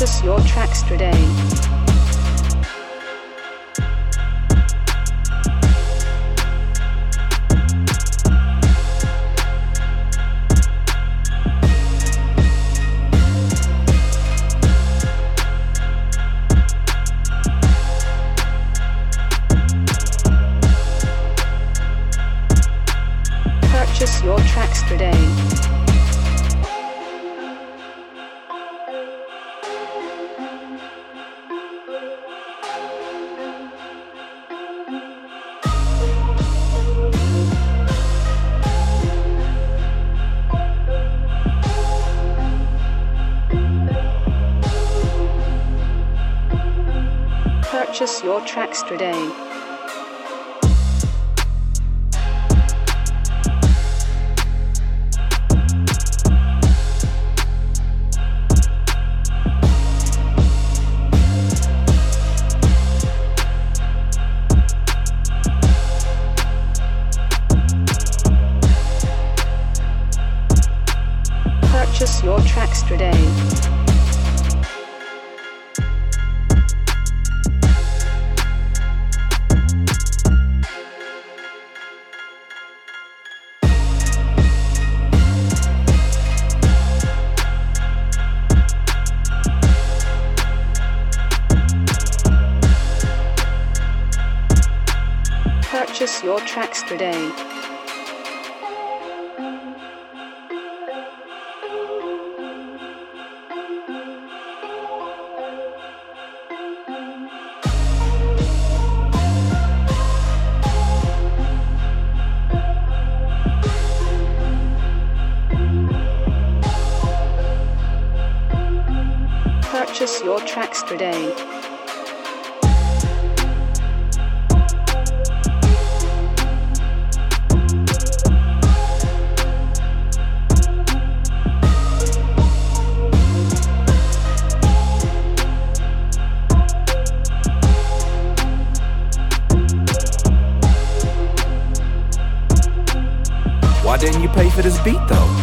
Purchase your tracks today. Purchase your tracks today. Purchase your tracks today. Purchase your tracks today. Purchase your tracks today. Purchase your tracks today. Why didn't you pay for this beat though?